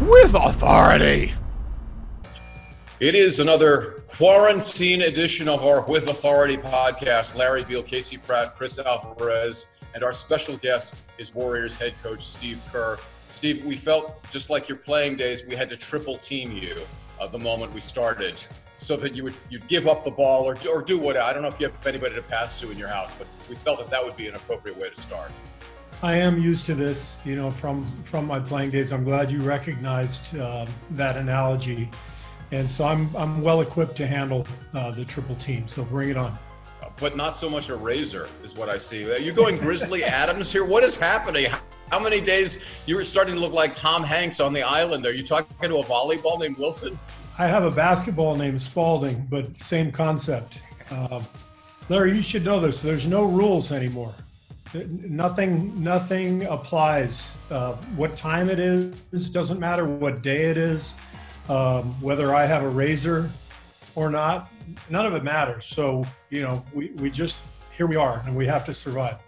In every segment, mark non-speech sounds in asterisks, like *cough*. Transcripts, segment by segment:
with authority. It is another quarantine edition of our With Authority podcast. Larry Beil, Casey Pratt, Chris Alvarez, and our special guest is Warriors head coach Steve Kerr. Steve, we felt just like your playing days, we had to triple team you uh, the moment we started so that you would you'd give up the ball or, or do what I don't know if you have anybody to pass to in your house, but we felt that that would be an appropriate way to start. I am used to this, you know, from from my playing days. I'm glad you recognized uh, that analogy, and so I'm I'm well equipped to handle uh, the triple team. So bring it on. But not so much a razor is what I see. Are you going Grizzly *laughs* Adams here? What is happening? How many days you were starting to look like Tom Hanks on the island? Are you talking to a volleyball named Wilson? I have a basketball named Spalding, but same concept. Uh, Larry, you should know this. There's no rules anymore. Nothing, nothing applies. Uh, what time it is doesn't matter. What day it is, um, whether I have a razor or not, none of it matters. So you know, we we just here we are, and we have to survive.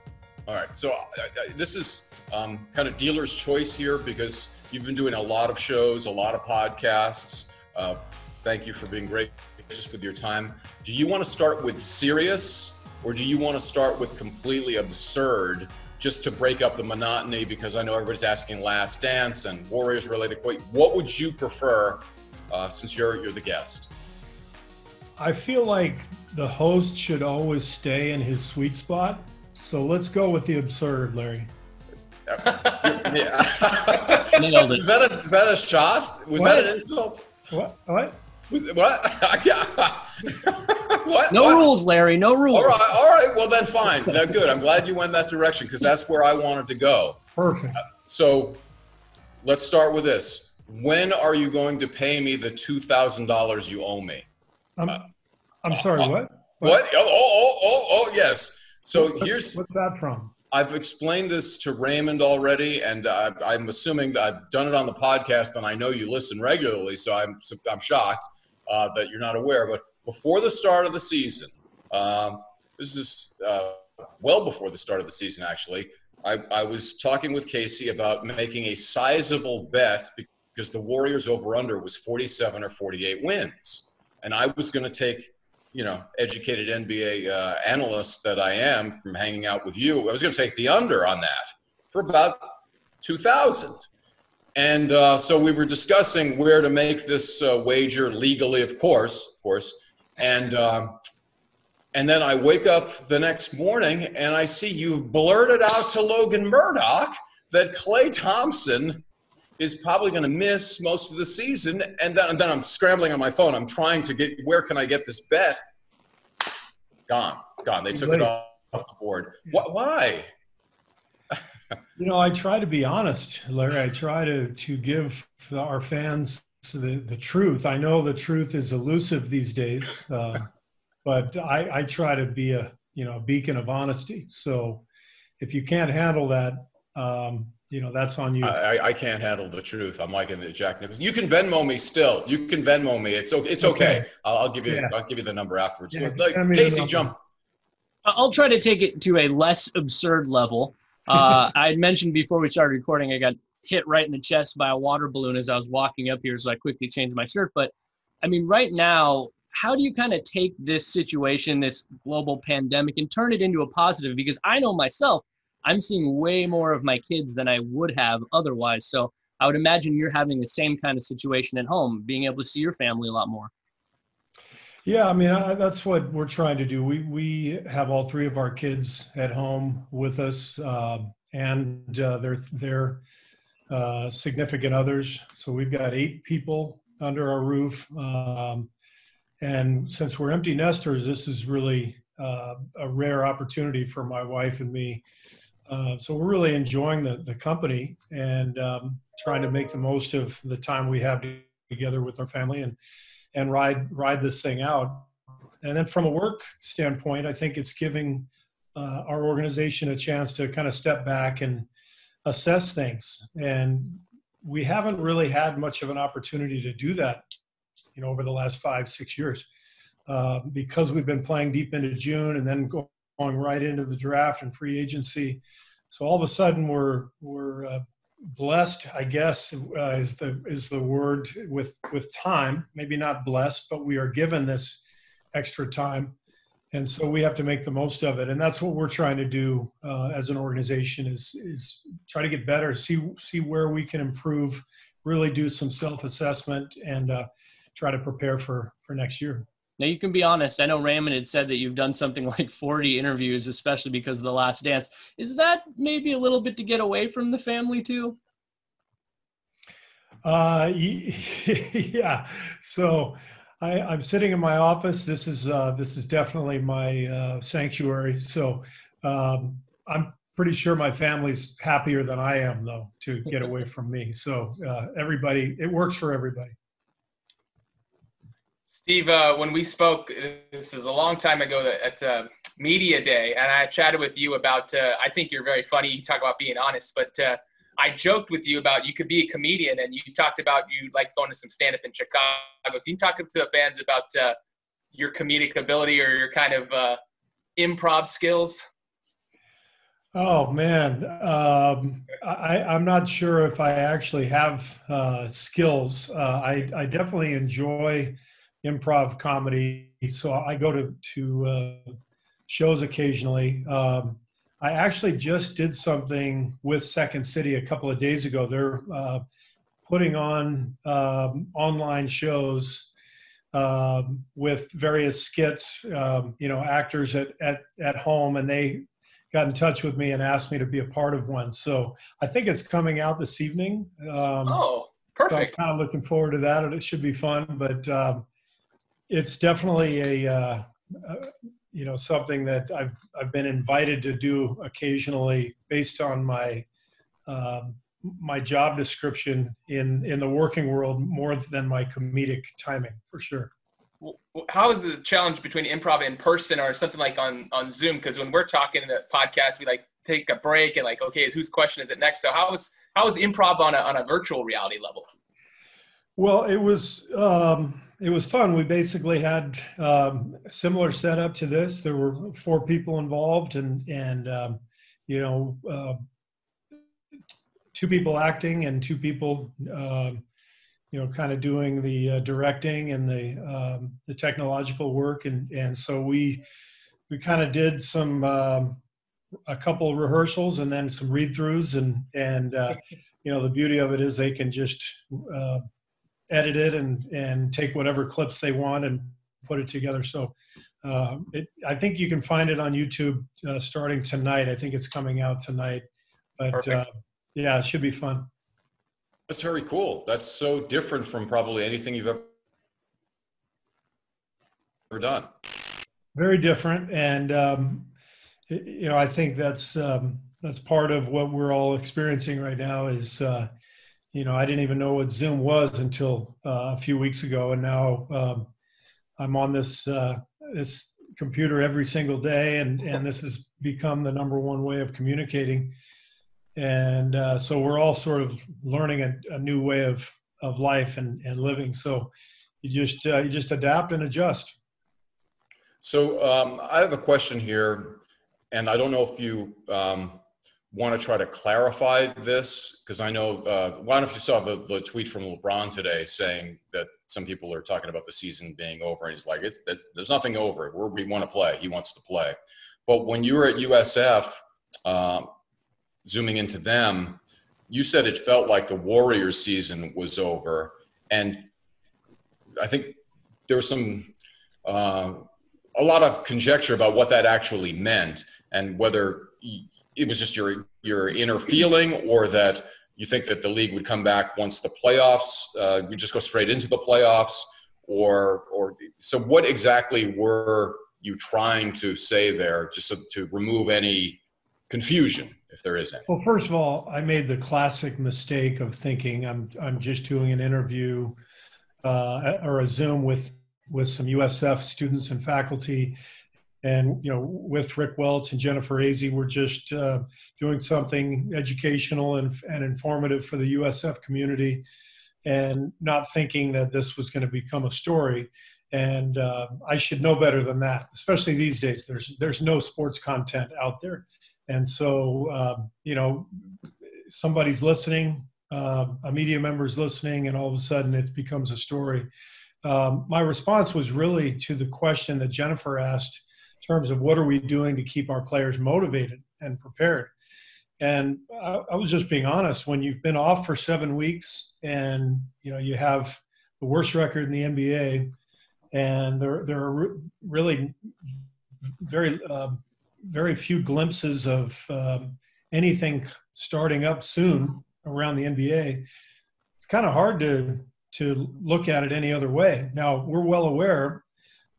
All right. So uh, uh this is um, kind of dealer's choice here because you've been doing a lot of shows, a lot of podcasts. Uh, thank you for being gracious with your time. Do you want to start with serious? Or do you want to start with completely absurd just to break up the monotony because I know everybody's asking Last Dance and Warriors related. What would you prefer uh, since you're you're the guest? I feel like the host should always stay in his sweet spot. So let's go with the absurd, Larry. *laughs* yeah. Nailed it. Is that a, is that a shot? Was what? that an insult? What? What? Was, what? *laughs* *laughs* what? No what? rules, Larry. No rules. All right. All right. Well, then fine. Now, good. I'm glad you went that direction because that's where I wanted to go. Perfect. so let's start with this. When are you going to pay me the two thousand dollars you owe me? I'm, uh, I'm sorry. Uh, what? What? Oh, oh, oh, oh, yes. So here's what's that from? I've explained this to Raymond already, and uh, I'm assuming that I've done it on the podcast, and I know you listen regularly, so I'm I'm shocked uh, that you're not aware. But before the start of the season, um, this is uh, well before the start of the season, actually. I, I was talking with Casey about making a sizable bet because the Warriors over under was 47 or 48 wins. And I was going to take, you know, educated NBA uh, analyst that I am from hanging out with you. I was going to take the under on that for about 2,000. And uh, so we were discussing where to make this uh, wager legally, of course, of course. And uh, and then I wake up the next morning and I see you've blurted out to Logan Murdock that Klay Thompson is probably going to miss most of the season. And then, and then I'm scrambling on my phone. I'm trying to get where can I get this bet? Gone, gone. They took it off the board. Why? you know, I try to be honest, Larry. I try to to give our fans the the truth. I know the truth is elusive these days, uh, *laughs* but I, I try to be a you know a beacon of honesty. So if you can't handle that, um, you know that's on you. I, I can't handle the truth. I'm like in the Jack Nicholson. You can Venmo me still. You can Venmo me. It's it's okay. okay. I'll, I'll, give you yeah. I'll give you the number afterwards. Yeah, like, Casey, jump. I'll try to take it to a less absurd level. Uh, *laughs* I had mentioned before we started recording, I got hit right in the chest by a water balloon as I was walking up here, so I quickly changed my shirt. But I mean, right now, how do you kind of take this situation, this global pandemic, and turn it into a positive? Because I know myself, I'm seeing way more of my kids than I would have otherwise. So I would imagine you're having the same kind of situation at home, being able to see your family a lot more. Yeah, I mean I, that's what we're trying to do. We we have all three of our kids at home with us, uh, and uh, they're they're uh, significant others. So we've got eight people under our roof, um, and since we're empty nesters, this is really uh, a rare opportunity for my wife and me. Uh, so we're really enjoying the the company and um, trying to make the most of the time we have together with our family and and ride ride this thing out. And then from a work standpoint, I think it's giving uh, our organization a chance to kind of step back and assess things. And we haven't really had much of an opportunity to do that, you know, over the last five six years, uh, because we've been playing deep into June and then going right into the draft and free agency. So all of a sudden, we're we're uh, blessed, I guess, uh, is the is the word with with time. Maybe not blessed, but we are given this extra time, and so we have to make the most of it. And that's what we're trying to do uh, as an organization is is try to get better, see see where we can improve, really do some self assessment, and uh, try to prepare for for next year. Now you can be honest. I know Raymond had said that you've done something *laughs* like 40 interviews, especially because of the Last Dance. Is that maybe a little bit to get away from the family too? Uh, *laughs* yeah. So I, am sitting in my office. This is uh, this is definitely my uh, sanctuary. So um, I'm pretty sure my family's happier than I am, though, to get away from me. So uh, everybody, it works for everybody. Steve, uh, when we spoke, this is a long time ago at uh, Media Day, and I chatted with you about. Uh, I think you're very funny. You talk about being honest, but I joked with you about you could be a comedian, and you talked about you like throwing to some stand up in Chicago. Can you talk to the fans about uh, your comedic ability or your kind of uh, improv skills? Oh man, um, I, am not sure if I actually have skills. I, I definitely enjoy improv comedy. So I go to to uh, shows occasionally. Um, I actually just did something with Second City a couple of days ago. They're uh, putting on um, online shows um, with various skits, um, you know, actors at, at, at home, and they got in touch with me and asked me to be a part of one. So I think it's coming out this evening. Um, oh, perfect. So I'm kind of looking forward to that. It should be fun, but um, it's definitely a uh, uh, you know something that I've I've been invited to do occasionally based on my um, my job description in in the working world more than my comedic timing for sure. How is the challenge between improv in person or something like on on Zoom? Because when we're talking in the podcast, we like take a break and like, okay, is whose question is it next? So how is how is improv on a on a virtual reality level? Well, it was um, it was fun. We basically had um, similar setup to this. There were four people involved, and and um, you know, uh, two people acting and two people, um, you know, kind of doing the uh, directing and the um, the technological work, and and so we we kind of did some um, a couple rehearsals and then some read throughs, and and uh, you know, the beauty of it is they can just uh, edit it and and take whatever clips they want and put it together. So uh, it, I think you can find it on YouTube uh, starting tonight. I think it's coming out tonight, but uh, yeah, it should be fun. That's very cool. That's so different from probably anything you've ever ever done. Very different, and um, you know, I think that's um, that's part of what we're all experiencing right now. Is uh, you know, I didn't even know what Zoom was until uh, a few weeks ago, and now um, I'm on this uh, this computer every single day, and and this has become the number one way of communicating. And uh, so we're all sort of learning a, a, new way of of life and, and living. So you just uh, you just adapt and adjust. So um, I have a question here, and I don't know if you um, want to try to clarify this because I know. Uh, I don't know if you saw the, the tweet from LeBron today saying that some people are talking about the season being over, and he's like, "It's, it's there's nothing over. We're, we want to play. He wants to play." But when you were at USF, uh, zooming into them, you said it felt like the Warriors season was over, and I think there was some. Uh, a lot of conjecture about what that actually meant and whether it was just your your inner feeling, or that you think that the league would come back once the playoffs, uh, you just go straight into the playoffs, or or so what exactly were you trying to say there, just to remove any confusion, if there is any? Well, first of all, I made the classic mistake of thinking I'm I'm just doing an interview uh, or a Zoom with with some USF students and faculty, and you know with rick welts and jennifer azzi we're just uh, doing something educational and, and informative for the usf community and not thinking that this was going to become a story. And uh, i should know better than that especially these days. There's there's no sports content out there. And so um, you know somebody's listening, uh, a media member is listening, and all of a sudden it becomes a story. Um, my response was really to the question that Jennifer asked terms of what are we doing to keep our players motivated and prepared. And I, I was just being honest. When you've been off for seven weeks and you know you have the worst record in the NBA, and there there are really very uh, very few glimpses of um, anything starting up soon around the NBA. It's kind of hard to to look at it any other way. Now we're well aware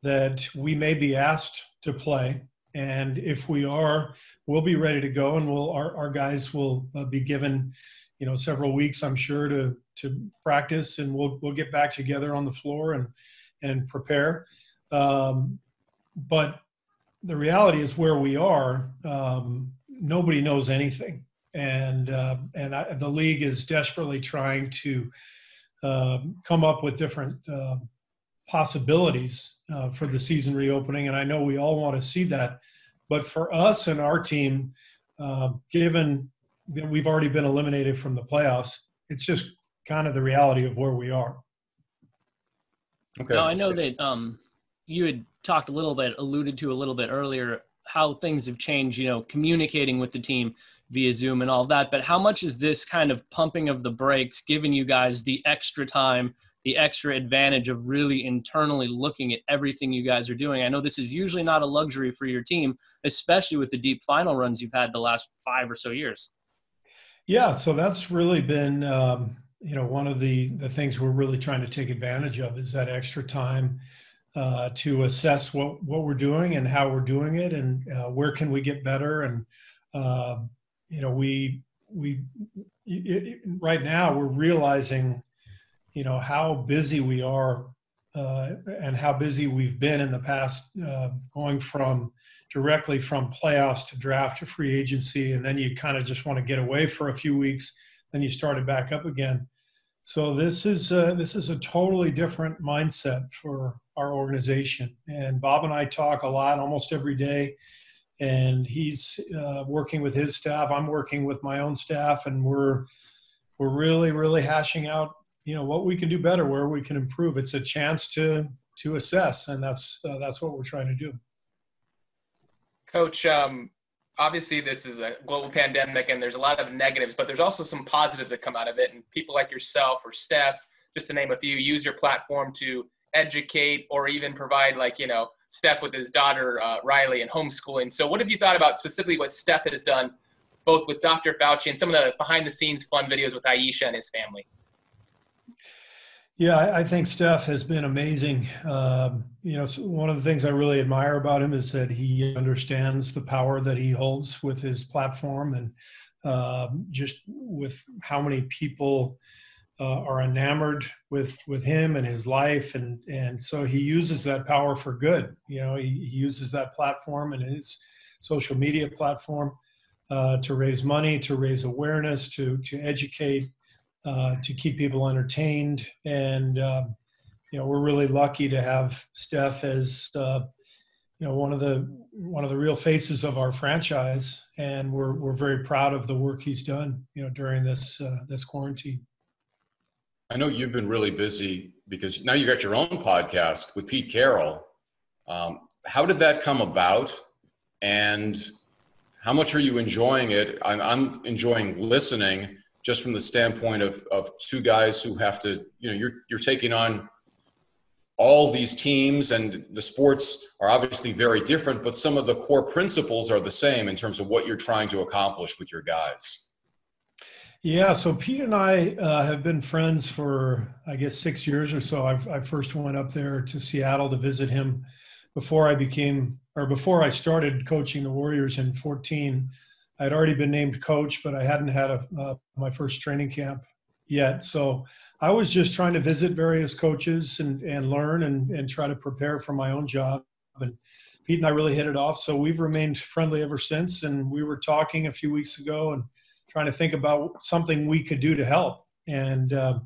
that we may be asked to play, and if we are, we'll be ready to go, and we'll our, our guys will uh, be given, you know, several weeks, I'm sure, to to practice, and we'll we'll get back together on the floor and and prepare. Um, but the reality is where we are. Um, nobody knows anything, and uh, and I, the league is desperately trying to uh, come up with different uh, possibilities uh, for the season reopening. And I know we all want to see that, but for us and our team, uh, given that we've already been eliminated from the playoffs, it's just kind of the reality of where we are. Okay. Now I know that um, you had talked a little bit, alluded to a little bit earlier, how things have changed. You know, communicating with the team via Zoom and all that. But how much is this kind of pumping of the brakes giving you guys the extra time, the extra advantage of really internally looking at everything you guys are doing? I know this is usually not a luxury for your team, especially with the deep final runs you've had the last five or so years. Yeah, so that's really been um, you know one of the the things we're really trying to take advantage of is that extra time uh, to assess what what we're doing and how we're doing it and uh, where can we get better and uh, you know we we it, right now we're realizing you know how busy we are uh, and how busy we've been in the past uh, going from directly from playoffs to draft to free agency and then you kind of just want to get away for a few weeks then you start it back up again so this is a, this is a totally different mindset for our organization. And Bob and I talk a lot, almost every day. And he's uh, working with his staff. I'm working with my own staff, and we're we're really, really hashing out, you know, what we can do better, where we can improve. It's a chance to to assess, and that's uh, that's what we're trying to do. Coach, um, obviously this is a global pandemic and there's a lot of negatives, but there's also some positives that come out of it. And people like yourself or Steph, just to name a few, use your platform to educate or even provide like, you know, Steph with his daughter, uh, Riley, and homeschooling. So what have you thought about specifically what Steph has done, both with Dr. Fauci and some of the behind the scenes fun videos with Ayesha and his family? Yeah, I, think Steph has been amazing. Um, you know, one of the things I really admire about him is that he understands the power that he holds with his platform and uh, just with how many people uh, are enamored with with him and his life, and and so he uses that power for good. You know, he, he uses that platform and his social media platform uh, to raise money, to raise awareness, to to educate uh, to keep people entertained. And um, you know, we're really lucky to have Steph as uh, you know one of the one of the real faces of our franchise, and we're we're very proud of the work he's done. You know, during this uh, this quarantine. I know you've been really busy because now you got your own podcast with Pete Carroll. Um, how did that come about? And how much are you enjoying it? I'm, I'm enjoying listening just from the standpoint of, of two guys who have to, you know, you're, you're taking on all these teams and the sports are obviously very different, but some of the core principles are the same in terms of what you're trying to accomplish with your guys. Yeah, so Pete and I uh, have been friends for, I guess, six years or so. I've, I first went up there to Seattle to visit him before I became, or before I started coaching the Warriors in 14. I had already been named coach, but I hadn't had a, uh, my first training camp yet. So I was just trying to visit various coaches and, and learn and, and try to prepare for my own job. And Pete and I really hit it off. So we've remained friendly ever since. And we were talking a few weeks ago and trying to think about something we could do to help. And uh,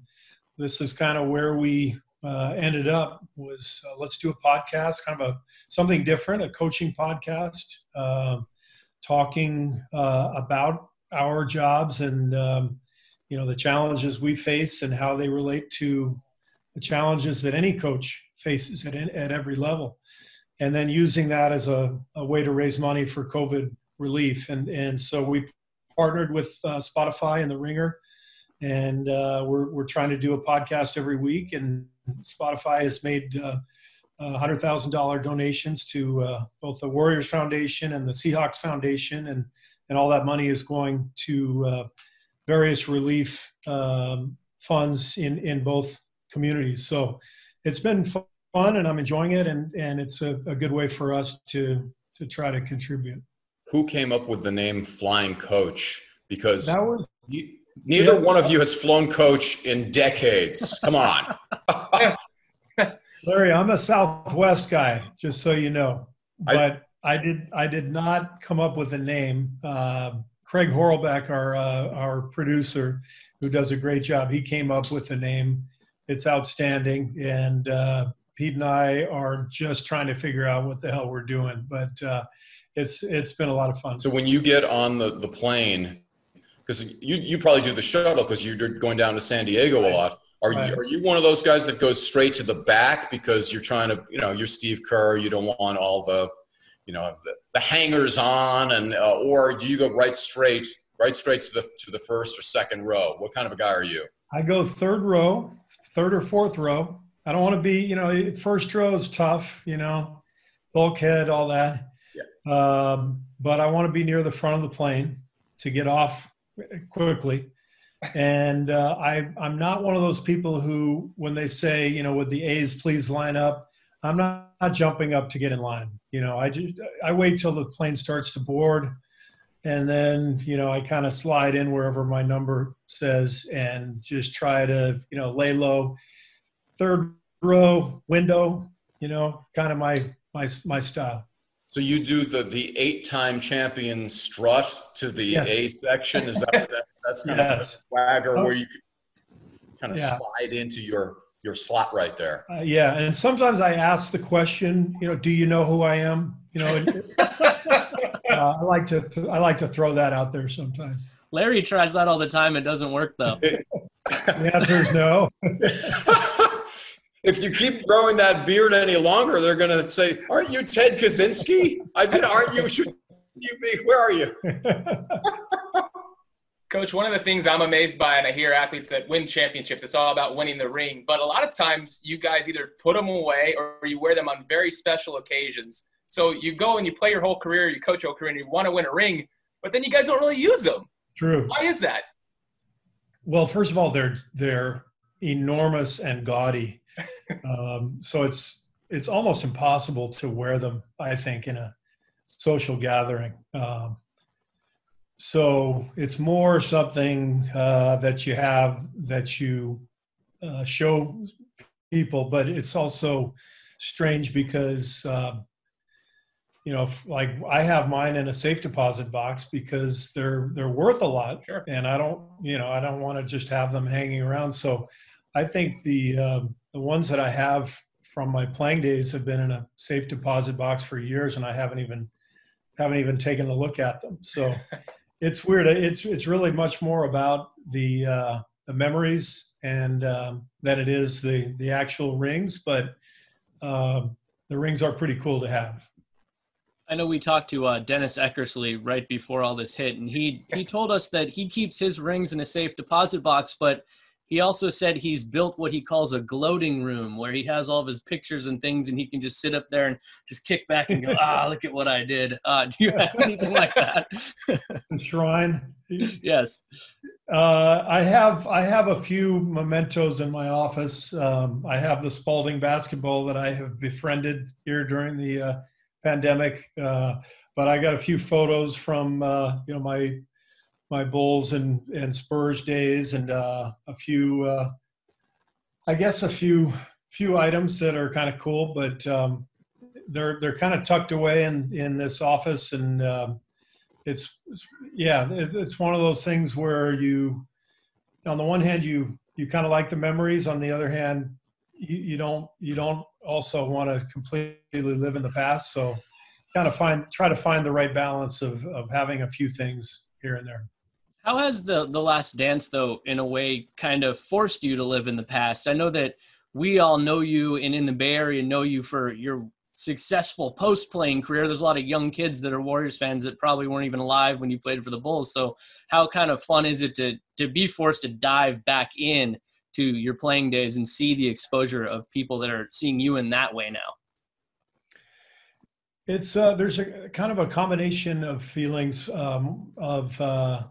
this is kind of where we uh, ended up was uh, let's do a podcast, kind of a something different, a coaching podcast. Um, talking uh, about our jobs and um, you know the challenges we face and how they relate to the challenges that any coach faces at, at every level. And then using that as a, a way to raise money for covid relief. And and so we partnered with uh, spotify and the ringer. And uh, we're, we're trying to do a podcast every week. And spotify has made uh, $100000 donations to uh, both the warriors foundation and the seahawks foundation and and all that money is going to uh, various relief um, funds in in both communities. So it's been fun, and I'm enjoying it, and and it's a, a good way for us to to try to contribute. Who came up with the name Flying Coach? Because that was. You, neither yeah. one of you has flown coach in decades. Come on. *laughs* Larry, I'm a Southwest guy, just so you know. But I, I did I did not come up with a name. Uh, Craig Horlbeck, our uh, our producer, who does a great job, he came up with the name. It's outstanding, and uh, Pete and I are just trying to figure out what the hell we're doing. But uh, it's it's been a lot of fun. So when you get on the the plane, because you you probably do the shuttle because you're going down to San Diego a lot. Are right. you are you one of those guys that goes straight to the back because you're trying to you know you're Steve Kerr, you don't want all the you know the, the hangers on and uh, or do you go right straight right straight to the to the first or second row? What kind of a guy are you? I go third row third or fourth row. I don't want to be you know first row is tough you know bulkhead all that. Yeah. um, but i want to be near the front of the plane to get off quickly and uh, I, i'm not one of those people who when they say you know would the a's please line up i'm not, not jumping up to get in line. You know i just i wait till the plane starts to board and then you know i kind of slide in wherever my number says and just try to you know lay low. Third row window you know kind of my my my style. So you do the the eight time champion strut to the yes. A section? Is that, what that that's kind yes. of a swagger oh. where you kind of yeah. slide into your your slot right there. Uh, yeah, and sometimes I ask the question, you know, do you know who I am? You know, *laughs* uh, I like to th- I like to throw that out there sometimes. Larry tries that all the time. It doesn't work though. *laughs* the answer is no. if you keep growing that beard any longer, they're going to say, "Aren't you Ted Kaczynski? I did. Aren't you? Should you be? Where are you?" *laughs* Coach, one of the things I'm amazed by, and I hear athletes that win championships, it's all about winning the ring. But a lot of times, you guys either put them away or you wear them on very special occasions. So you go and you play your whole career, you coach your whole career, and you want to win a ring, but then you guys don't really use them. True. Why is that? Well, first of all, they're they're enormous and gaudy, *laughs* um, so it's it's almost impossible to wear them. I think in a social gathering. Um, so it's more something uh, that you have that you uh, show people, but it's also strange because uh, you know, like I have mine in a safe deposit box because they're they're worth a lot, sure. and I don't you know I don't want to just have them hanging around. So I think the um, the ones that I have from my playing days have been in a safe deposit box for years, and I haven't even haven't even taken a look at them. So *laughs* it's weird. It's it's really much more about the uh, the memories and um, than it is the the actual rings. But uh, the rings are pretty cool to have. I know we talked to uh, Dennis Eckersley right before all this hit, and he he told us that he keeps his rings in a safe deposit box, but he also said he's built what he calls a gloating room where he has all of his pictures and things and he can just sit up there and just kick back and go, *laughs* ah, look at what I did. Uh, do you have *laughs* anything like that? *laughs* shrine. Yes. Uh, I have I have a few mementos in my office. Um, I have the Spalding basketball that I have befriended here during the uh, pandemic. Uh, but I got a few photos from uh, you know my my Bulls and and Spurs days, and uh, a few, uh, I guess, a few few items that are kind of cool, but um, they're they're kind of tucked away in in this office, and um, it's, it's yeah, it's one of those things where you, on the one hand, you you kind of like the memories, on the other hand, you, you don't you don't also want to completely live in the past, so kind of find try to find the right balance of of having a few things here and there. How has the the Last Dance, though, in a way, kind of forced you to live in the past? I know that we all know you, and in the Bay Area, know you for your successful post playing career. There's a lot of young kids that are Warriors fans that probably weren't even alive when you played for the Bulls. So, how kind of fun is it to to be forced to dive back in to your playing days and see the exposure of people that are seeing you in that way now? It's uh, there's a kind of a combination of feelings um, of uh,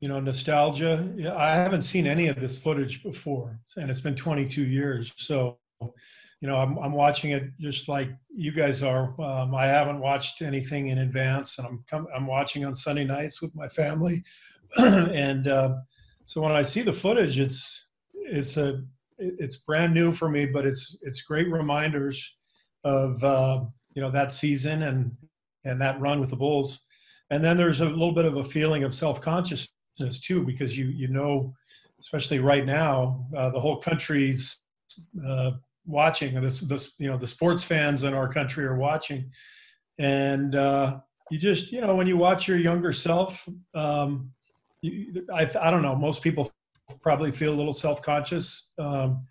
you know nostalgia. I haven't seen any of this footage before, and it's been 22 years. So you know I'm, I'm watching it just like you guys are. Um, I haven't watched anything in advance, and I'm com- I'm watching on Sunday nights with my family, *clears throat* and uh, so when I see the footage, it's it's a it's brand new for me, but it's it's great reminders of uh, you know that season and and that run with the Bulls. And then there's a little bit of a feeling of self consciousness too, because you you know, especially right now, uh, the whole country's uh, watching. This this you know the sports fans in our country are watching, and uh, you just you know when you watch your younger self. Um, you, I, I don't know. Most people probably feel a little self-conscious um,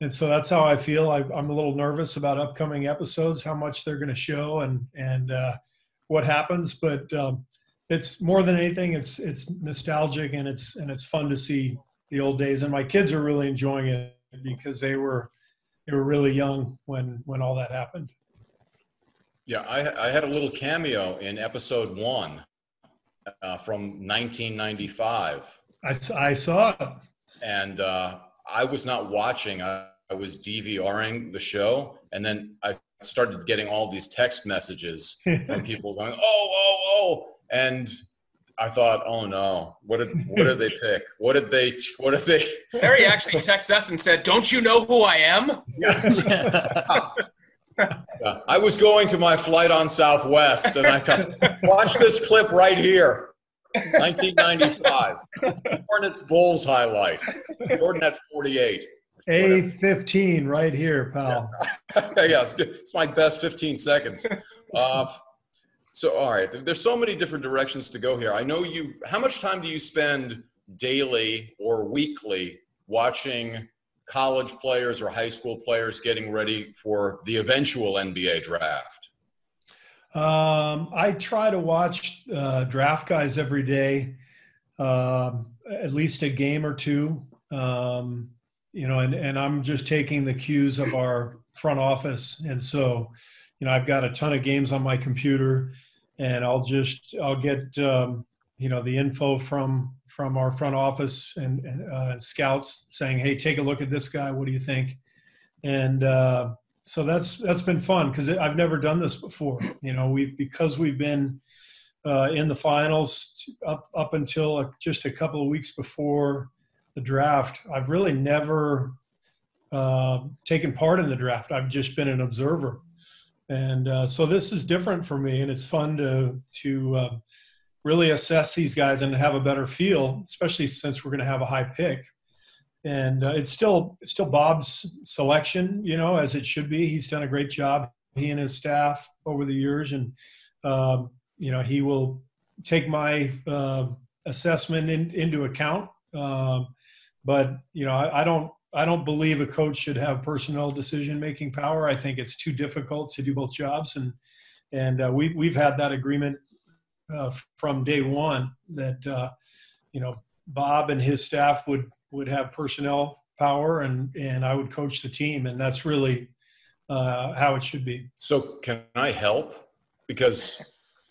and so that's how i feel I, am a little nervous about upcoming episodes how much they're going to show and and uh, what happens but um, it's more than anything it's it's nostalgic and it's and it's fun to see the old days and my kids are really enjoying it because they were they were really young when when all that happened yeah i, I had a little cameo in episode one uh, from 1995 I, I saw it. And uh, I was not watching. I, I was DVRing the show, and then I started getting all these text messages *laughs* from people going, "Oh, oh, oh!" And I thought, "Oh no, what did what did they pick? What did they what did they?" *laughs* Harry actually texted us and said, "Don't you know who I am?" *laughs* yeah. I was going to my flight on Southwest, and I thought, "Watch this clip right here." 1995. Hornets Bulls highlight. Jordan at 48. A15 right here, pal. Yeah, *laughs* yeah it's, it's my best 15 seconds. Uh, so, all right, there's so many different directions to go here. I know you, how much time do you spend daily or weekly watching college players or high school players getting ready for the eventual NBA draft? Um, I try to watch uh, draft guys every day, um, at least a game or two. Um, you know, and, and I'm just taking the cues of our front office. And so, you know, I've got a ton of games on my computer and I'll just, I'll get, um, you know, the info from, from our front office and, uh, scouts saying, Hey, take a look at this guy. What do you think? And, uh, so that's that's been fun because I've never done this before. You know, we because we've been uh, in the finals up up until just a couple of weeks before the draft. I've really never uh, taken part in the draft. I've just been an observer, and uh, so this is different for me, and it's fun to to uh, really assess these guys and have a better feel, especially since we're going to have a high pick and uh, it's still it's still Bob's selection, you know, as it should be. He's done a great job, he and his staff over the years, and um, you know he will take my uh, assessment in, into account. Um, but you know, I, I, don't I don't believe a coach should have personnel decision making power. I think it's too difficult to do both jobs, and and uh, we we've had that agreement uh, from day one that uh, you know Bob and his staff would would have personnel power and and I would coach the team and that's really uh, how it should be. So can I help? Because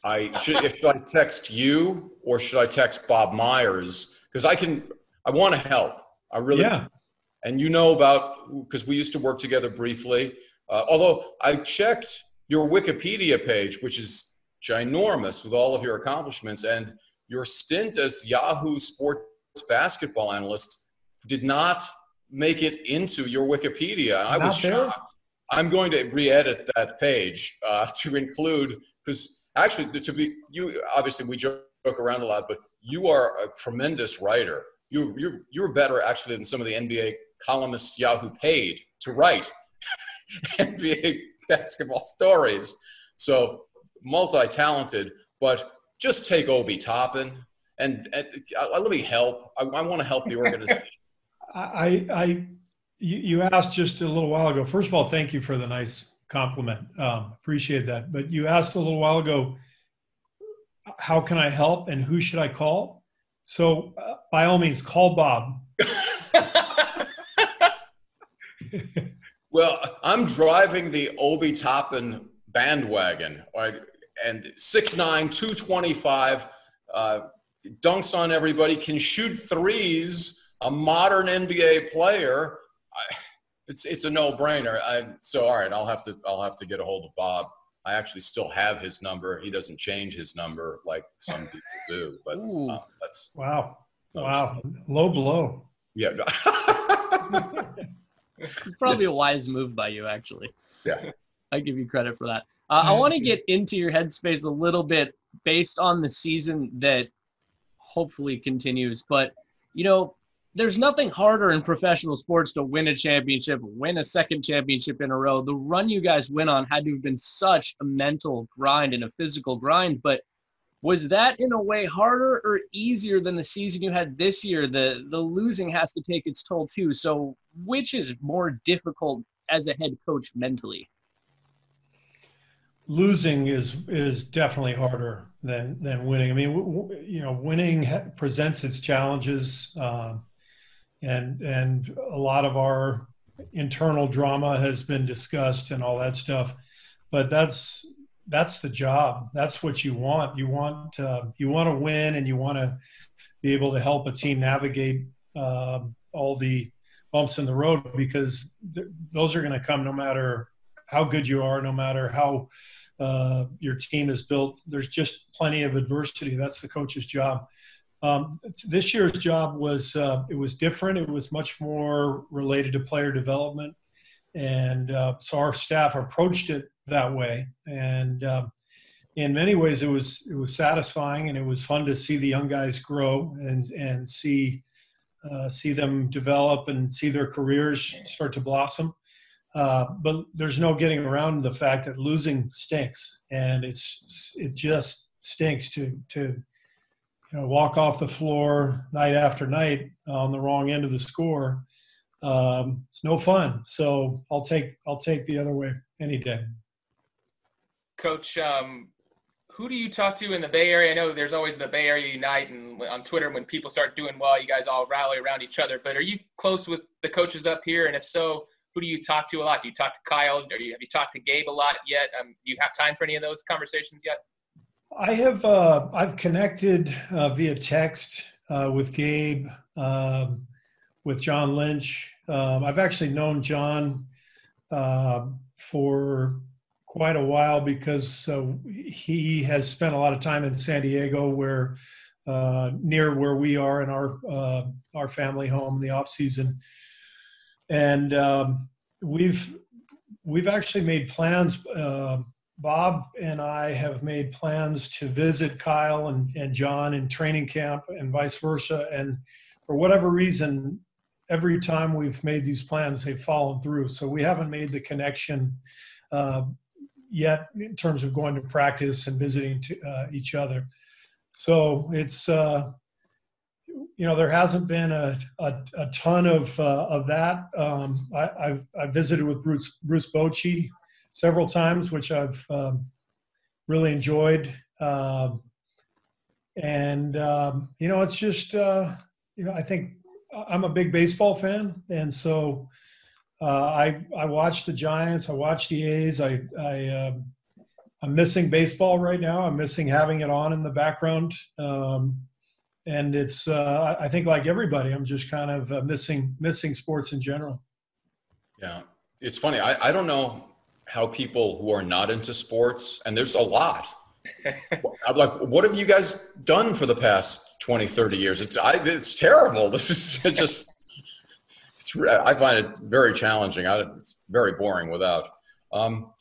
I should if I text you or should I text Bob Myers? Because I can I want to help. I really yeah. And you know about because we used to work together briefly. Uh, although I checked your Wikipedia page, which is ginormous with all of your accomplishments, and your stint as Yahoo Sports basketball analyst did not make it into your Wikipedia. I was shocked. I'm going to re-edit that page uh, *laughs* to include because actually to be you obviously we joke around a lot, but you are a tremendous writer. You you're you're better actually than some of the NBA columnists Yahoo paid to write *laughs* NBA basketball stories. So multi-talented, but just take Obi Toppin and, and uh, let me help. I, I want to help the organization. *laughs* I, I, you, you asked just a little while ago. First of all, thank you for the nice compliment. Um, appreciate that. But you asked a little while ago, how can I help and who should I call? So, uh, by all means, call Bob. *laughs* well, I'm driving the Obi Toppin bandwagon, right? and 6'9", 225, uh, dunks on everybody, can shoot threes, a modern NBA player. I, it's it's a no brainer. I, so all right, I'll have to I'll have to get a hold of Bob. I actually still have his number. He doesn't change his number like some people do. But uh, that's wow, wow, low blow. Yeah. *laughs* *laughs* it's probably a wise move by you, actually. Yeah. I give you credit for that. Uh, I want to get into your headspace a little bit based on the season that hopefully continues. But, you know, there's nothing harder in professional sports to win a championship, win a second championship in a row. The run you guys went on had to have been such a mental grind and a physical grind. But was that in a way harder or easier than the season you had this year? The the losing has to take its toll too. So which is more difficult as a head coach mentally? losing is is definitely harder than than winning. I mean, w- w- you know, winning ha- presents its challenges, um, and and a lot of our internal drama has been discussed and all that stuff. But that's that's the job. That's what you want. You want uh, you want to win, and you want to be able to help a team navigate uh, all the bumps in the road because th- those are going to come no matter how good you are, no matter how uh, your team is built. There's just plenty of adversity. That's the coach's job. Um, this year's job was uh, it was different. It was much more related to player development, and uh, so our staff approached it that way. And um, in many ways, it was it was satisfying and it was fun to see the young guys grow and and see uh, see them develop and see their careers start to blossom. Uh, but there's no getting around the fact that losing stinks, and it's it just stinks to to you know, walk off the floor night after night on the wrong end of the score. Um, it's no fun. So I'll take I'll take the other way any day. Coach, um, who do you talk to in the Bay Area? I know there's always the Bay Area Unite, and on Twitter when people start doing well, you guys all rally around each other. But are you close with the coaches up here? And if so, who do you talk to a lot? Do you talk to Kyle? Or you, have you talked to Gabe a lot yet? Um, do you have time for any of those conversations yet? I have. Uh, I've connected uh, via text uh, with Gabe, um, with John Lynch. Um, I've actually known John um, for quite a while because uh, he has spent a lot of time in San Diego, where uh, near where we are in our uh, our family home in the off season and um, we've we've actually made plans. Uh, Bob and I have made plans to visit Kyle and, and John in training camp and vice versa. And for whatever reason, every time we've made these plans, they've fallen through. So we haven't made the connection uh, yet in terms of going to practice and visiting to, uh, each other. So it's uh, you know, there hasn't been a, a, a ton of, uh, of that. Um, I, have I've visited with Bruce, Bruce Bochy several times, which I've um, really enjoyed. Um, and, um, you know, it's just, uh, you know, I think I'm a big baseball fan. And so uh, I, I watch the Giants, I watch the A's. I, I, um, I'm missing baseball right now. I'm missing having it on in the background. Um, and it's uh, I think like everybody, I'm just kind of uh, missing missing sports in general. Yeah, it's funny. I, I don't know how people who are not into sports, and there's a lot. I'm like, what have you guys done for the past 20, 30 years? It's I, it's terrible. *laughs* This is just it's I find it very challenging. I, it's very boring without. Um,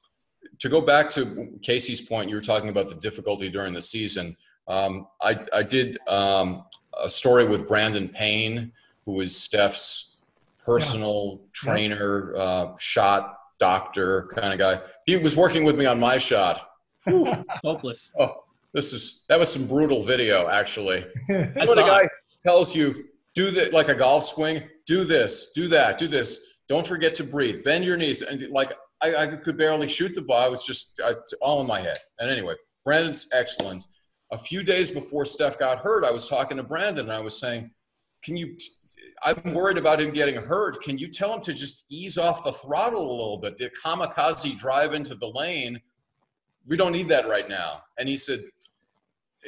to go back to Casey's point, you were talking about the difficulty during the season. Um, I, I did um, a story with Brandon Payne, who is Steph's personal yeah. trainer, uh, shot doctor kind of guy. He was working with me on my shot. *laughs* Hopeless. Oh, this is that was some brutal video actually. I *laughs* when a saw guy it. tells you do that like a golf swing, do this, do that, do this. Don't forget to breathe. Bend your knees, and like I, I could barely shoot the ball. I was just uh, all in my head. And anyway, Brandon's excellent. A few days before Steph got hurt, I was talking to Brandon, and I was saying, "Can you?" I'm worried about him getting hurt. Can you tell him to just ease off the throttle a little bit? The kamikaze drive into the lane, we don't need that right now. And he said,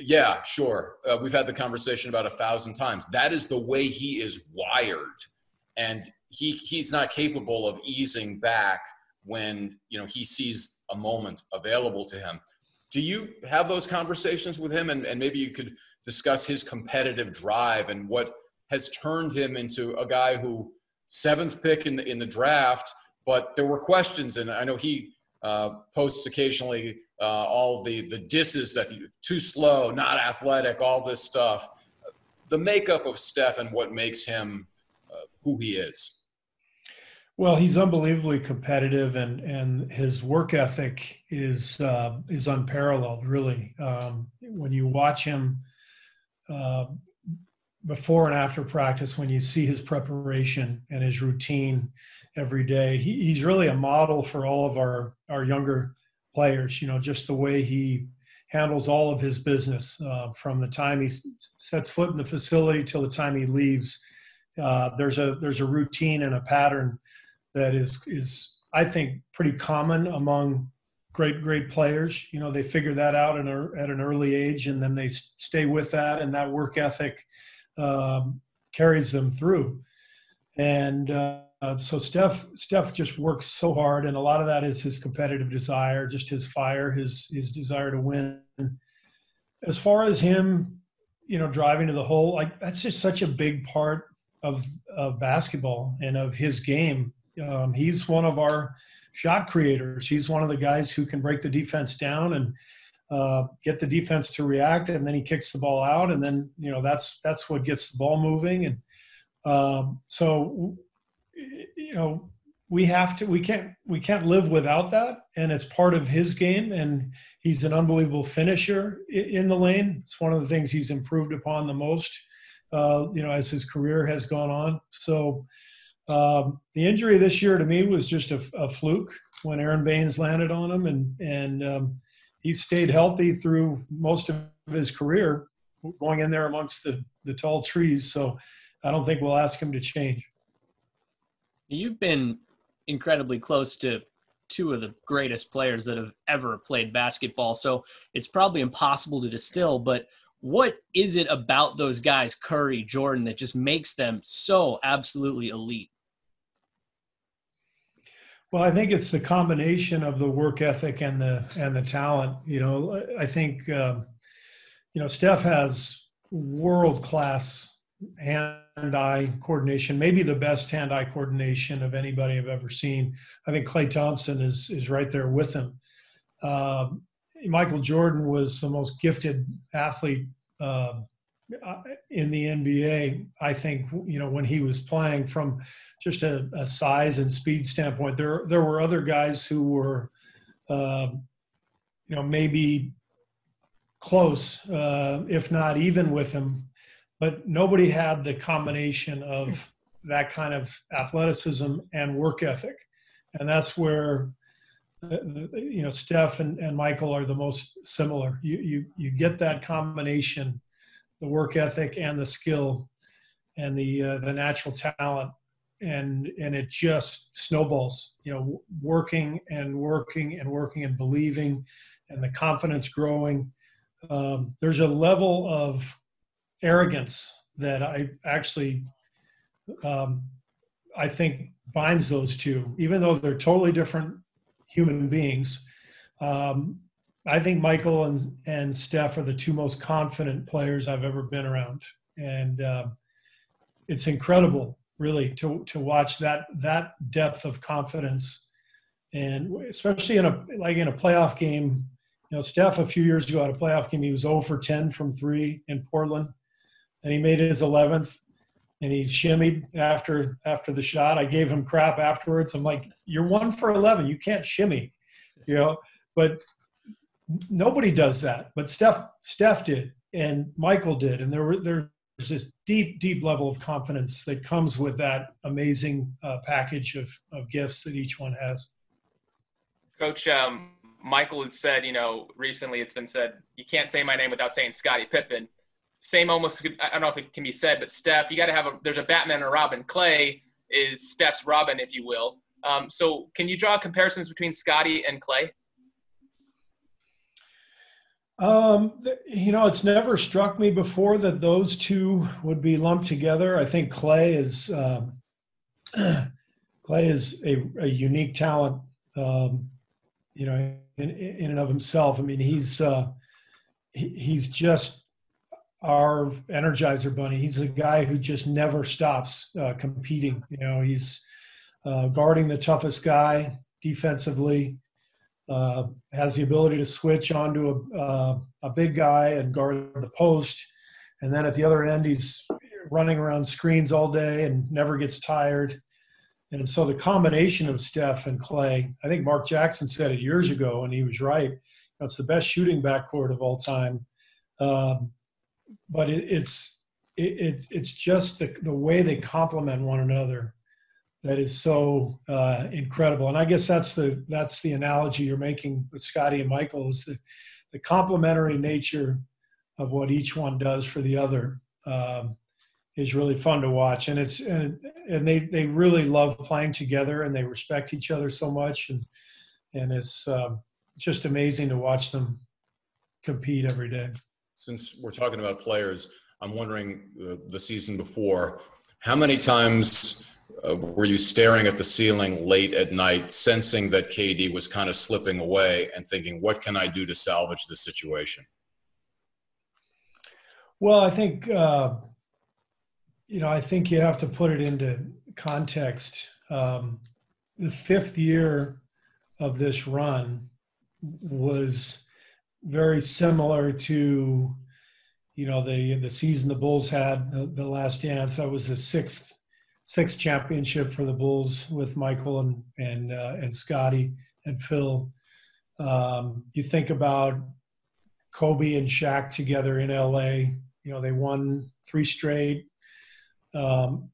yeah, sure. Uh, we've had the conversation about a thousand times. That is the way he is wired, and he he's not capable of easing back when you know he sees a moment available to him. Do you have those conversations with him, and, and maybe you could discuss his competitive drive and what has turned him into a guy who seventh pick in the in the draft, but there were questions, and I know he uh, posts occasionally uh, all the the disses that he, too slow, not athletic, all this stuff. The makeup of Steph and what makes him uh, who he is. Well, he's unbelievably competitive, and and his work ethic is uh, is unparalleled. Really, um, when you watch him uh, before and after practice, when you see his preparation and his routine every day, he, he's really a model for all of our our younger players. You know, just the way he handles all of his business uh, from the time he sets foot in the facility till the time he leaves. Uh, there's a there's a routine and a pattern that is is I think pretty common among great great players. You know, they figure that out a, at an early age, and then they stay with that, and that work ethic um, carries them through. And uh, so Steph Steph just works so hard, and a lot of that is his competitive desire, just his fire, his his desire to win. As far as him, you know, driving to the hole, like that's just such a big part of of basketball and of his game. Um, he's one of our shot creators. He's one of the guys who can break the defense down and uh, get the defense to react, and then he kicks the ball out, and then you know that's that's what gets the ball moving. And um, so, you know, we have to we can't we can't live without that, and it's part of his game. And he's an unbelievable finisher in the lane. It's one of the things he's improved upon the most. Uh, you know, as his career has gone on. So um, the injury this year to me was just a, a fluke when Aaron Baynes landed on him, and and um, he stayed healthy through most of his career, going in there amongst the the tall trees. So I don't think we'll ask him to change. You've been incredibly close to two of the greatest players that have ever played basketball, so it's probably impossible to distill. But what is it about those guys, Curry, Jordan, that just makes them so absolutely elite? Well, I think it's the combination of the work ethic and the and the talent. You know, I think um, you know Steph has world class hand-eye coordination, maybe the best hand-eye coordination of anybody I've ever seen. I think Klay Thompson is is right there with him. Um, Michael Jordan was the most gifted athlete um, in the NBA. I think you know when he was playing from just a, a size and speed standpoint. There there were other guys who were, um, you know, maybe close, uh, if not even with him, but nobody had the combination of that kind of athleticism and work ethic, and that's where. uh, You know, Steph and, and Michael are the most similar. You, you you get that combination, the work ethic and the skill, and the uh, the natural talent. And and it just snowballs you know working and working and working and believing and the confidence growing. Um, there's a level of arrogance that i actually um, i think binds those two even though they're totally different human beings. Um, i think michael and and steph are the two most confident players i've ever been around. And um, it's incredible really to to watch that that depth of confidence. And especially in a like in a playoff game you know steph a few years ago at a playoff game he was 0 for 10 from 3 in portland. And he made his 11th and he shimmied after after the shot. I gave him crap afterwards. I'm like you're 1 for 11 you can't shimmy you know? But nobody does that, but Steph Steph did, and Michael did, and there were there's this deep deep level of confidence that comes with that amazing uh, package of of gifts that each one has. Coach, um, Michael had said, you know, recently it's been said you can't say my name without saying Scottie Pippen. Same almost, I don't know if it can be said, but Steph, you got to have a. There's a Batman and Robin. Klay is Steph's Robin, if you will. Um, so, can you draw comparisons between Scottie and Klay? Um, you know, it's never struck me before that those two would be lumped together. I think Klay is um, *clears throat* Klay is a, a unique talent. Um, you know, in, in and of himself. I mean, he's uh, he, he's just our energizer bunny. He's a guy who just never stops uh, competing. You know, he's uh, guarding the toughest guy defensively uh, has the ability to switch onto a, uh, a big guy and guard the post. And then at the other end, he's running around screens all day and never gets tired. And so the combination of Steph and Klay, I think Mark Jackson said it years ago, and he was right. It's the best shooting backcourt of all time. Um, but it, it's it, it, it's just the, the way they complement one another that is so uh, incredible. And I guess that's the that's the analogy you're making with Scottie and Michael is the, the complementary nature of what each one does for the other um, is really fun to watch. And it's and and they they really love playing together and they respect each other so much and and it's um, just amazing to watch them compete every day. Since we're talking about players, I'm wondering uh, the season before, how many times uh, were you staring at the ceiling late at night, sensing that KD was kind of slipping away and thinking, what can I do to salvage the situation? Well, I think, uh, you know, I think you have to put it into context. Um, the fifth year of this run was very similar to, you know, the the season the Bulls had, the, the last dance. That was the sixth sixth championship for the Bulls with Michael and and uh, and Scottie and Phil. Um, you think about Kobe and Shaq together in LA. You know they won three straight. Um,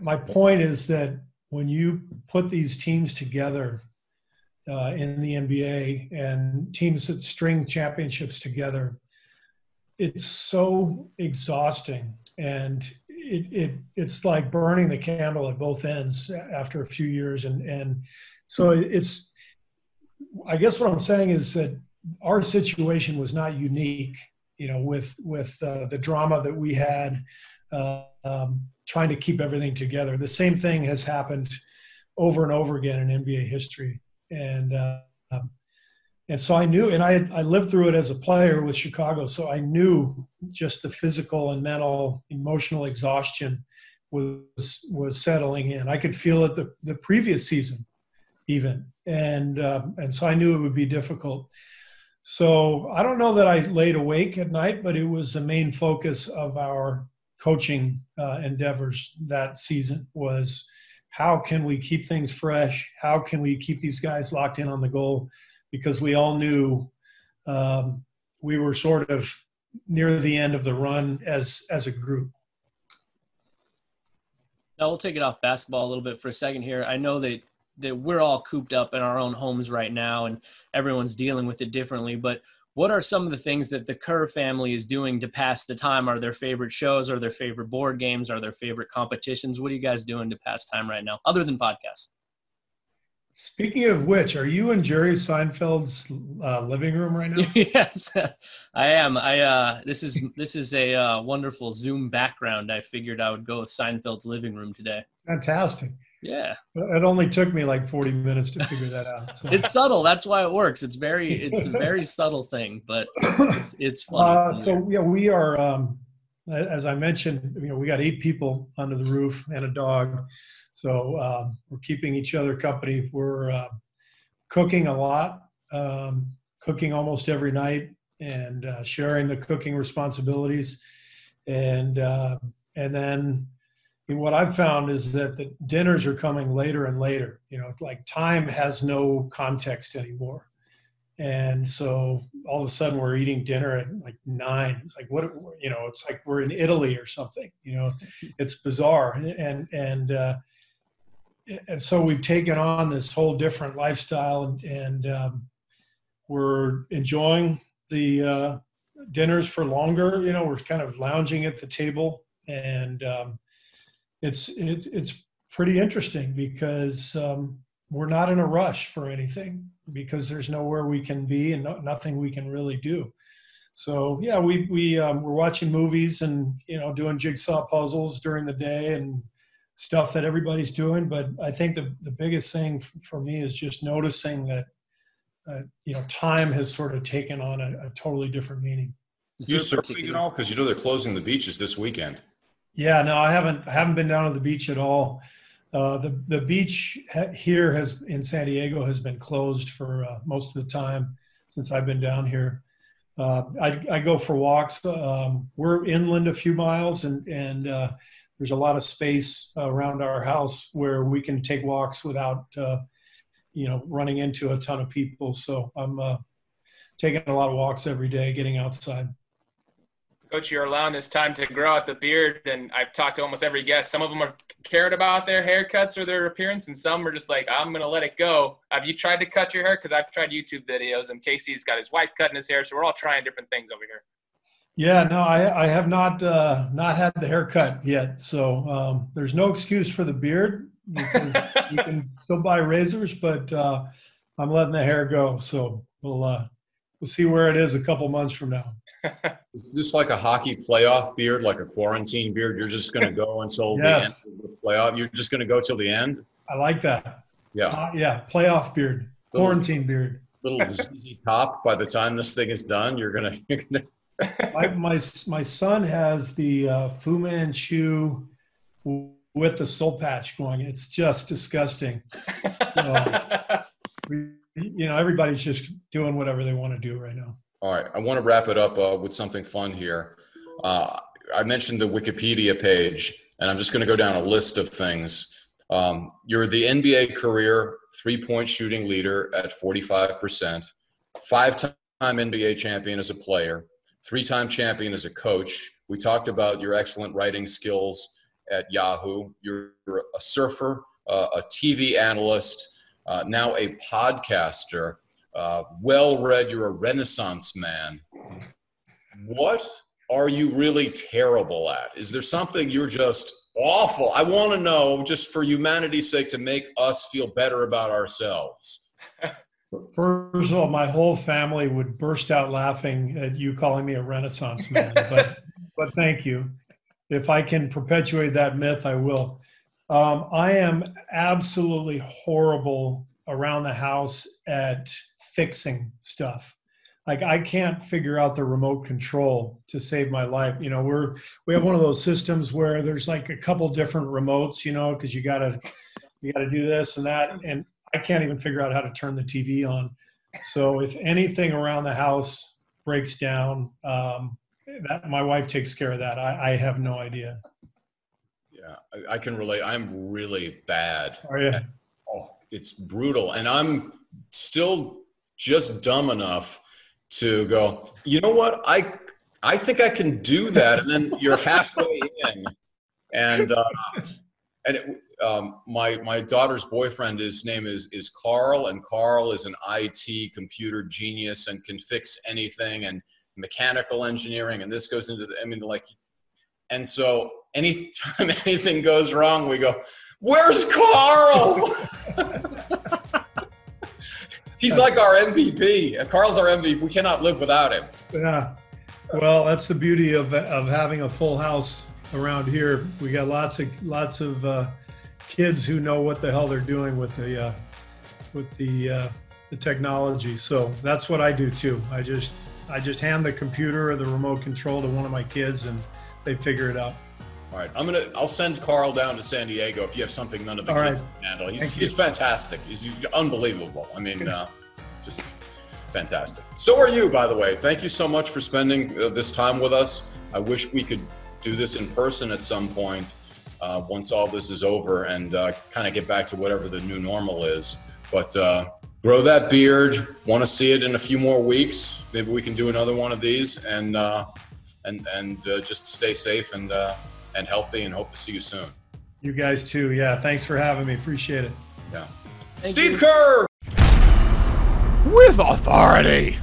my point is that when you put these teams together uh, in the NBA and teams that string championships together, it's so exhausting and it, it it's like burning the candle at both ends after a few years. And and so it's i guess what i'm saying is that our situation was not unique you know with with uh, the drama that we had uh, um, trying to keep everything together. The same thing has happened over and over again in nba history. And uh, and so I knew, and I I lived through it as a player with Chicago, so I knew just the physical and mental, emotional exhaustion was was settling in. I could feel it the the previous season, even, and um, and so I knew it would be difficult. So I don't know that I laid awake at night, but it was the main focus of our coaching uh, endeavors that season was how can we keep things fresh? How can we keep these guys locked in on the goal? Because we all knew um, we were sort of near the end of the run as as a group. Now we'll take it off basketball a little bit for a second here. I know that that we're all cooped up in our own homes right now, and everyone's dealing with it differently. But what are some of the things that the Kerr family is doing to pass the time? Are their favorite shows? Are their favorite board games? Are their favorite competitions? What are you guys doing to pass time right now, other than podcasts? Speaking of which, are you in Jerry Seinfeld's uh, living room right now? *laughs* yes, I am. I uh, this is this is a uh, wonderful Zoom background. I figured I would go with Seinfeld's living room today. Fantastic. Yeah. It only took me like 40 minutes to figure that out. So. it's subtle. That's why it works. It's very it's a very *laughs* subtle thing, but it's it's fun. Uh, so yeah, we are. Um, as I mentioned, you know, we got eight people under the roof and a dog. So um, we're keeping each other company. We're uh, cooking a lot, um, cooking almost every night, and uh, sharing the cooking responsibilities. And uh, and then what I've found is that the dinners are coming later and later. You know, like time has no context anymore. and so all of a sudden we're eating dinner at like nine. It's like what you know, it's like we're in Italy or something. You know, it's bizarre, and and uh, and so we've taken on this whole different lifestyle, and and um, we're enjoying the uh, dinners for longer. You know, we're kind of lounging at the table, and um, it's it, it's pretty interesting because um, we're not in a rush for anything because there's nowhere we can be and no, nothing we can really do. So yeah, we we um, we're watching movies and you know doing jigsaw puzzles during the day and stuff that everybody's doing. But I think the the biggest thing for me is just noticing that uh, you know time has sort of taken on a, a totally different meaning. Is you surfing particular... at all? Because you know they're closing the beaches this weekend. Yeah, no, I haven't I haven't been down to the beach at all. Uh, the the beach here has in San Diego has been closed for uh, most of the time since I've been down here. Uh, I, I, go for walks. Um, we're inland a few miles, and and uh, there's a lot of space around our house where we can take walks without uh, you know running into a ton of people. So I'm taking a lot of walks every day, getting outside. Coach, you're allowing this time to grow out the beard, and I've talked to almost every guest. Some of them are cared about their haircuts or their appearance, and some are just like, I'm gonna let it go. Have you tried to cut your hair? Because I've tried YouTube videos, and Casey's got his wife cutting his hair, so we're all trying different things over here. Yeah, no, I, I have not uh, not had the haircut yet, so um, there's no excuse for the beard because *laughs* you can still buy razors, but uh, I'm letting the hair go. So we'll uh, we'll see where it is a couple months from now. *laughs* Is this like a hockey playoff beard, like a quarantine beard? You're just going to go until yes. the end of the playoff. You're just going to go till the end. I like that. Yeah, uh, yeah, playoff beard, little, quarantine beard. Little *laughs* ZZ Top. By the time this thing is done, you're gonna. You're gonna... my, *laughs* my my son has the uh, Fu Manchu with the soul patch going. It's just disgusting. So, *laughs* you know, everybody's just doing whatever they want to do right now. All right, I want to wrap it up uh, with something fun here. Uh, I mentioned the Wikipedia page, and I'm just going to go down a list of things. Um, you're the NBA career three point shooting leader at 45%, five time NBA champion as a player, three time champion as a coach. We talked about your excellent writing skills at Yahoo. You're a surfer, uh, a TV analyst, uh, now a podcaster uh, well read, you're a renaissance man. What are you really terrible at? Is there something you're just awful? I want to know, just for humanity's sake, to make us feel better about ourselves. First of all, my whole family would burst out laughing at you calling me a renaissance man, but, but thank you. If I can perpetuate that myth, I will. Um, I am absolutely horrible around the house at fixing stuff like i can't figure out the remote control to save my life you know we're we have one of those systems where there's like a couple different remotes you know because you gotta you gotta do this and that and i can't even figure out how to turn the tv on. So if anything around the house breaks down um, that my wife takes care of that. I, I have no idea. Yeah I, I, can relate. I'm really bad Are you? oh it's brutal. And i'm still just dumb enough to go, you know what? I I think I can do that, and then you're halfway in, and uh, and it, um, my my daughter's boyfriend, his name is is Carl, and Carl is an IT computer genius and can fix anything and mechanical engineering, and this goes into the, I mean like, and so anytime *laughs* anything goes wrong, we go, "Where's Carl?" *laughs* He's like our MVP. Carl's our MVP. We cannot live without him. Yeah. Well, that's the beauty of, of having a full house around here. We got lots of lots of uh, kids who know what the hell they're doing with the uh, with the uh, the technology. So that's what I do too. I just I just hand the computer or the remote control to one of my kids, and they figure it out. All right, I'm gonna. I'll send Carl down to San Diego if you have something none of the All kids right. can handle. He's, he's fantastic. He's, he's, unbelievable. I mean, uh, just fantastic. So are you, by the way. Thank you so much for spending uh, this time with us. I wish we could do this in person at some point uh, once all this is over and uh, kind of get back to whatever the new normal is. But uh, grow that beard. Want to see it in a few more weeks. Maybe we can do another one of these and uh, and and uh, just stay safe and uh, and healthy. And hope to see you soon. You guys too. Yeah. Thanks for having me. Appreciate it. Yeah. Thank Steve you. Kerr. With authority.